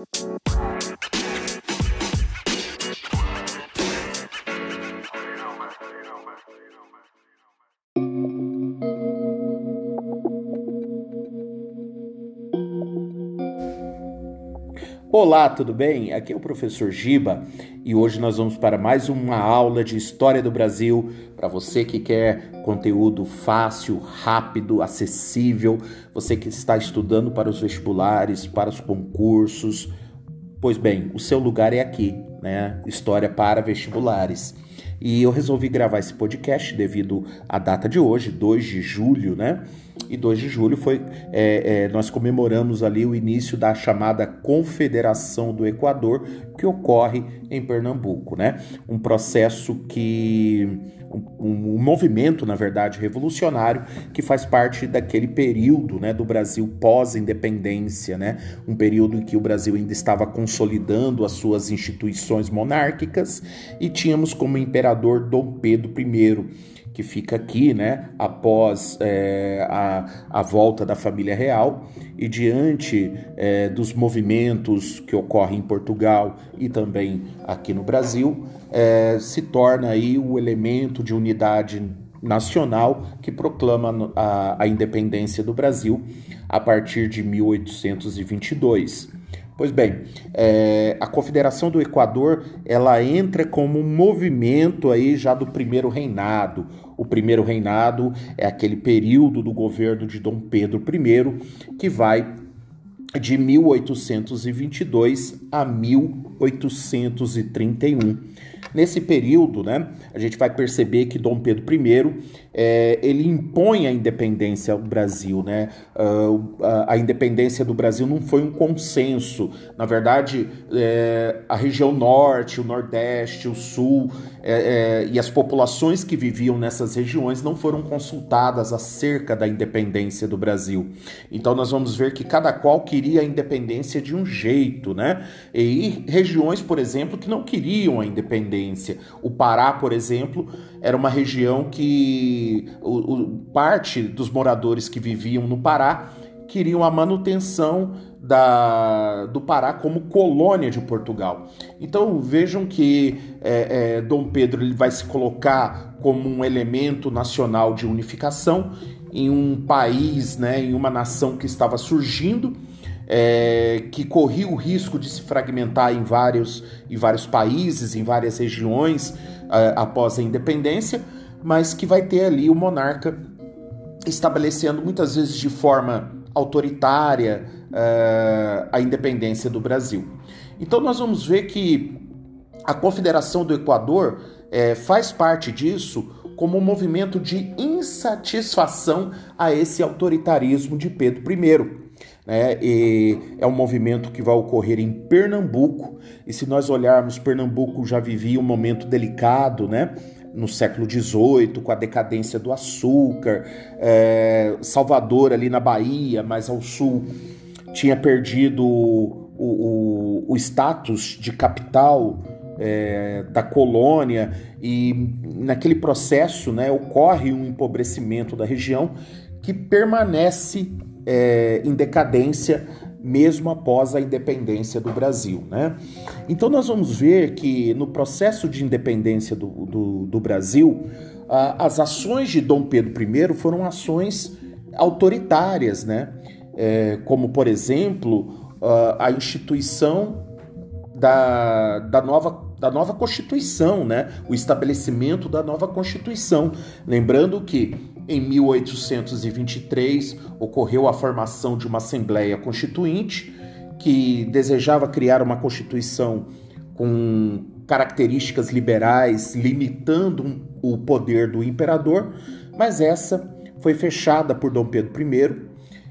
Música Olá, tudo bem? Aqui é o professor Giba e hoje nós vamos para mais uma aula de História do Brasil para você que quer conteúdo fácil, rápido, acessível, você que está estudando para os vestibulares, para os concursos. Pois bem, o seu lugar é aqui, né? História para vestibulares. E eu resolvi gravar esse podcast devido à data de hoje, 2 de julho, né? E 2 de julho foi. É, é, nós comemoramos ali o início da chamada Confederação do Equador, que ocorre em Pernambuco, né? Um processo que. Um, um, movimento, na verdade, revolucionário que faz parte daquele período né, do Brasil pós-independência, né? Um período em que o Brasil ainda estava consolidando as suas instituições monárquicas e tínhamos como imperador Dom Pedro I que fica aqui, né, após é, a, a volta da família real e diante é, dos movimentos que ocorrem em Portugal e também aqui no Brasil, é, se torna aí o elemento de unidade nacional que proclama a, a independência do Brasil a partir de 1822. Pois bem, é, a Confederação do Equador ela entra como um movimento aí já do primeiro reinado. O primeiro reinado é aquele período do governo de Dom Pedro I que vai de 1822 a 1831. Nesse período, né, a gente vai perceber que Dom Pedro I é, ele impõe a independência ao Brasil, né? Uh, a, a, independência do Brasil não foi um consenso. Na verdade, é, a região norte, o nordeste, o sul é, é, e as populações que viviam nessas regiões não foram consultadas acerca da independência do Brasil. Então, nós vamos ver que cada qual queria a independência de um jeito, né? E regiões, por exemplo, que não queriam a independência. O Pará, por exemplo, era uma região que o, o, parte dos moradores que viviam no Pará queriam a manutenção da, do Pará como colônia de Portugal. Então vejam que é, é, Dom Pedro ele vai se colocar como um elemento nacional de unificação em um país, né, em uma nação que estava surgindo é, que corria o risco de se fragmentar em vários, em vários países, em várias regiões é, após a independência, mas que vai ter ali o monarca estabelecendo muitas vezes de forma autoritária é, a independência do Brasil. Então nós vamos ver que a Confederação do Equador é, faz parte disso como um movimento de insatisfação a esse autoritarismo de Pedro I. Né? E é um movimento que vai ocorrer em Pernambuco. E se nós olharmos, Pernambuco já vivia um momento delicado, né? No século XVIII, com a decadência do açúcar, é, Salvador ali na Bahia, mais ao sul, tinha perdido o, o, o status de capital é, da colônia e naquele processo né, ocorre um empobrecimento da região que permanece é, em decadência mesmo após a independência do Brasil. Né? Então, nós vamos ver que no processo de independência do, do, do Brasil, as ações de Dom Pedro I foram ações autoritárias, né? É, como, por exemplo, a instituição da, da nova da nova Constituição, né? o estabelecimento da nova Constituição. Lembrando que em 1823 ocorreu a formação de uma Assembleia Constituinte que desejava criar uma Constituição com características liberais, limitando o poder do imperador, mas essa foi fechada por Dom Pedro I.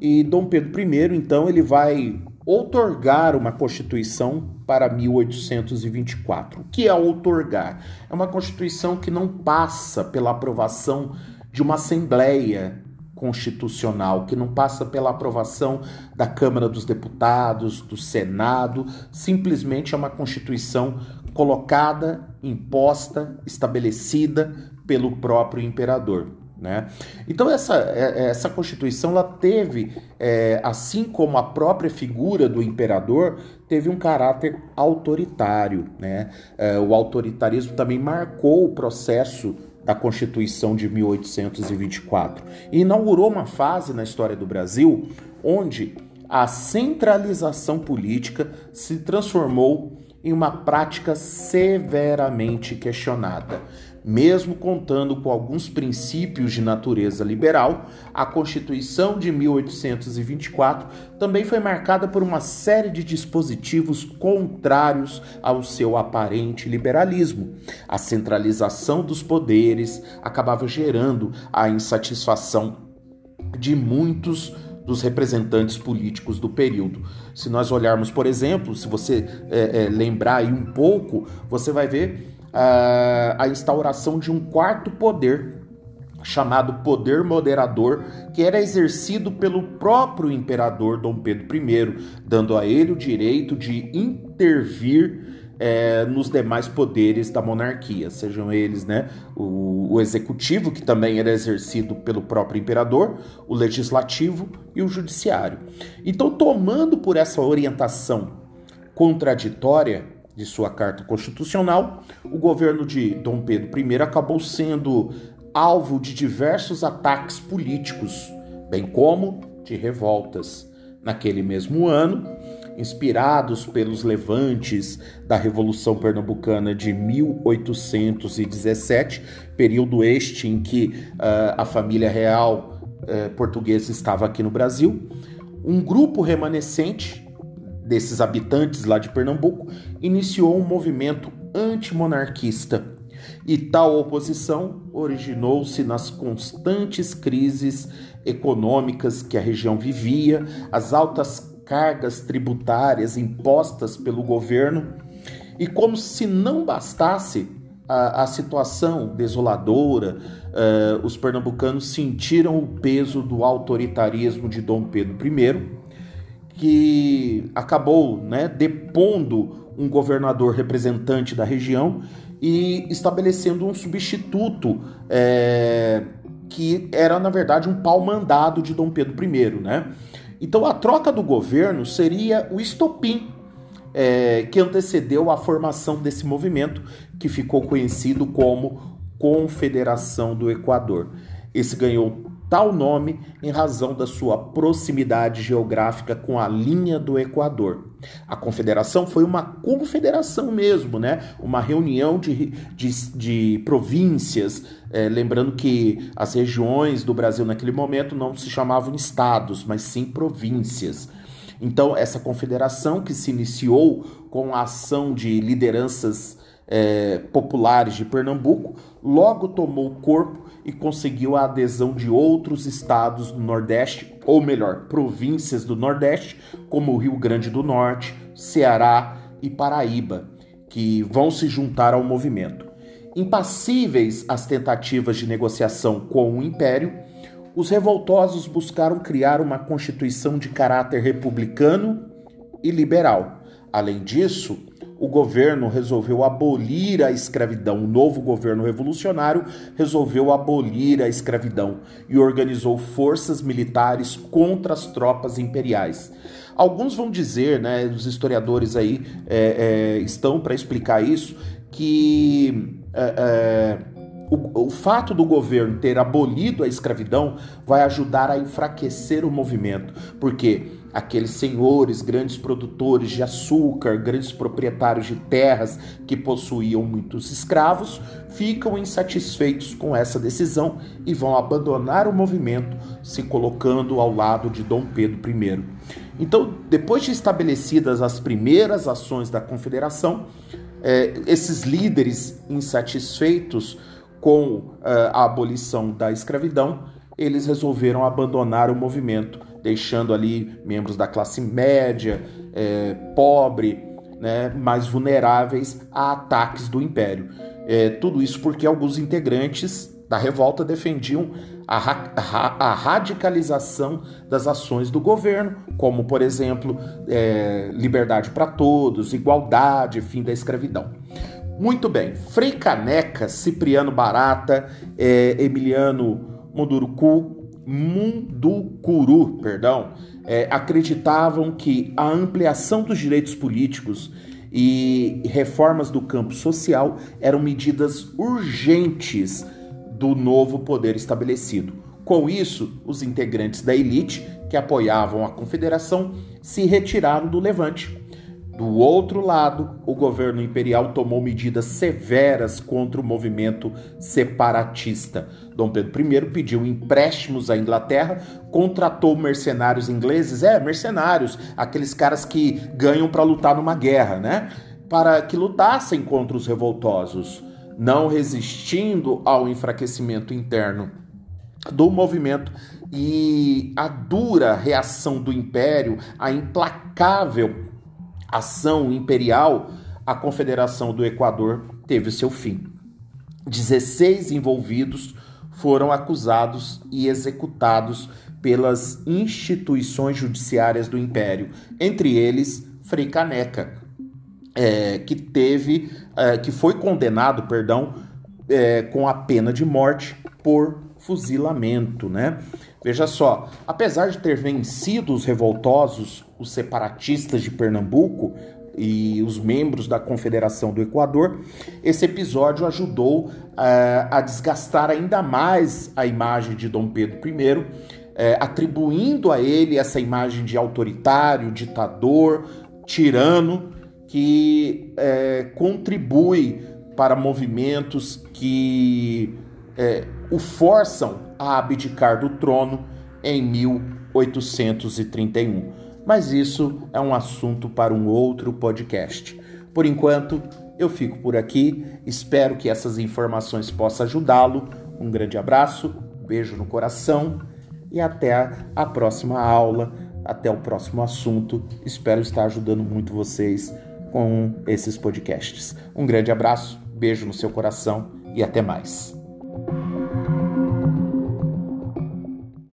E Dom Pedro I, então, ele vai outorgar uma Constituição para 1824. O que é outorgar? É uma Constituição que não passa pela aprovação de uma Assembleia Constitucional, que não passa pela aprovação da Câmara dos Deputados, do Senado, simplesmente é uma Constituição colocada, imposta, estabelecida pelo próprio imperador. Né? Então essa, é, é, essa Constituição ela teve, é, assim como a própria figura do imperador, teve um caráter autoritário. Né? É, o autoritarismo também marcou o processo da Constituição de 1824 e inaugurou uma fase na história do Brasil onde a centralização política se transformou em uma prática severamente questionada. Mesmo contando com alguns princípios de natureza liberal, a Constituição de 1824 também foi marcada por uma série de dispositivos contrários ao seu aparente liberalismo. A centralização dos poderes acabava gerando a insatisfação de muitos dos representantes políticos do período. Se nós olharmos, por exemplo, se você é, é, lembrar aí um pouco, você vai ver a instauração de um quarto poder, chamado poder moderador, que era exercido pelo próprio imperador Dom Pedro I, dando a ele o direito de intervir é, nos demais poderes da monarquia, sejam eles né, o, o, executivo, que também era exercido pelo próprio imperador, o legislativo e o judiciário. Então, tomando por essa orientação contraditória, de sua carta constitucional, o governo de Dom Pedro I acabou sendo alvo de diversos ataques políticos, bem como de revoltas. Naquele mesmo ano, inspirados pelos levantes da Revolução Pernambucana de 1817, período este em que uh, a família real uh, portuguesa estava aqui no Brasil, um grupo remanescente desses habitantes lá de Pernambuco, iniciou um movimento antimonarquista. E tal oposição originou-se nas constantes crises econômicas que a região vivia, as altas cargas tributárias impostas pelo governo, e como se não bastasse a, a situação desoladora, uh, os pernambucanos sentiram o peso do autoritarismo de Dom Pedro I que acabou né, depondo um governador representante da região e estabelecendo um substituto é, que era, na verdade, um pau-mandado de Dom Pedro I. Né? Então, a troca do governo seria o estopim é, que antecedeu a formação desse movimento, que ficou conhecido como Confederação do Equador. Esse ganhou tal nome em razão da sua proximidade geográfica com a linha do Equador. A confederação foi uma confederação mesmo, né? uma reunião de, de, de províncias, é, lembrando que as regiões do Brasil naquele momento não se chamavam estados, mas sim províncias. Então, essa confederação que se iniciou com a ação de lideranças é, populares de Pernambuco, logo tomou corpo e conseguiu a adesão de outros estados do Nordeste, ou melhor, províncias do Nordeste, como o Rio Grande do Norte, Ceará e Paraíba, que vão se juntar ao movimento. Impassíveis às tentativas de negociação com o Império, os revoltosos buscaram criar uma constituição de caráter republicano e liberal. Além disso, o governo resolveu abolir a escravidão. O novo governo revolucionário resolveu abolir a escravidão e organizou forças militares contra as tropas imperiais. Alguns vão dizer, né, os historiadores aí é, é, estão para explicar isso, que é, é, o, o fato do governo ter abolido a escravidão vai ajudar a enfraquecer o movimento, porque aqueles senhores, grandes produtores de açúcar, grandes proprietários de terras que possuíam muitos escravos, ficam insatisfeitos com essa decisão e vão abandonar o movimento, se colocando ao lado de Dom Pedro I. Então, depois de estabelecidas as primeiras ações da confederação, é, esses líderes insatisfeitos com é, a abolição da escravidão, eles resolveram abandonar o movimento deixando ali membros da classe média, é, pobre, né, mais vulneráveis a ataques do império. É, tudo isso porque alguns integrantes da revolta defendiam a, ra a radicalização das ações do governo, como, por exemplo, é, liberdade para todos, igualdade, fim da escravidão. Muito bem, Frei Caneca, Cipriano Barata, é, Emiliano Munduruku, Munducuru, perdão, é, acreditavam que a ampliação dos direitos políticos e reformas do campo social eram medidas urgentes do novo poder estabelecido. Com isso, os integrantes da elite que apoiavam a confederação se retiraram do levante do outro lado, o governo imperial tomou medidas severas contra o movimento separatista. Dom Pedro I pediu empréstimos à Inglaterra, contratou mercenários ingleses, é, mercenários, aqueles caras que ganham para lutar numa guerra, né? Para que lutassem contra os revoltosos, não resistindo ao enfraquecimento interno do movimento e a dura reação do império, a implacável ação imperial, a Confederação do Equador teve seu fim. 16 envolvidos foram acusados e executados pelas instituições judiciárias do Império, entre eles Frei Caneca, é, que teve, é, que foi condenado, perdão, é, com a pena de morte por fuzilamento, né? Veja só, apesar de ter vencido os revoltosos, os separatistas de Pernambuco e os membros da Confederação do Equador, esse episódio ajudou uh, a desgastar ainda mais a imagem de Dom Pedro I, uh, atribuindo a ele essa imagem de autoritário, ditador, tirano, que uh, contribui para movimentos que o forçam a abdicar do trono em 1831. Mas isso é um assunto para um outro podcast. Por enquanto, eu fico por aqui. Espero que essas informações possam ajudá-lo. Um grande abraço, beijo no coração e até a próxima aula, até o próximo assunto. Espero estar ajudando muito vocês com esses podcasts. Um grande abraço, beijo no seu coração e até mais.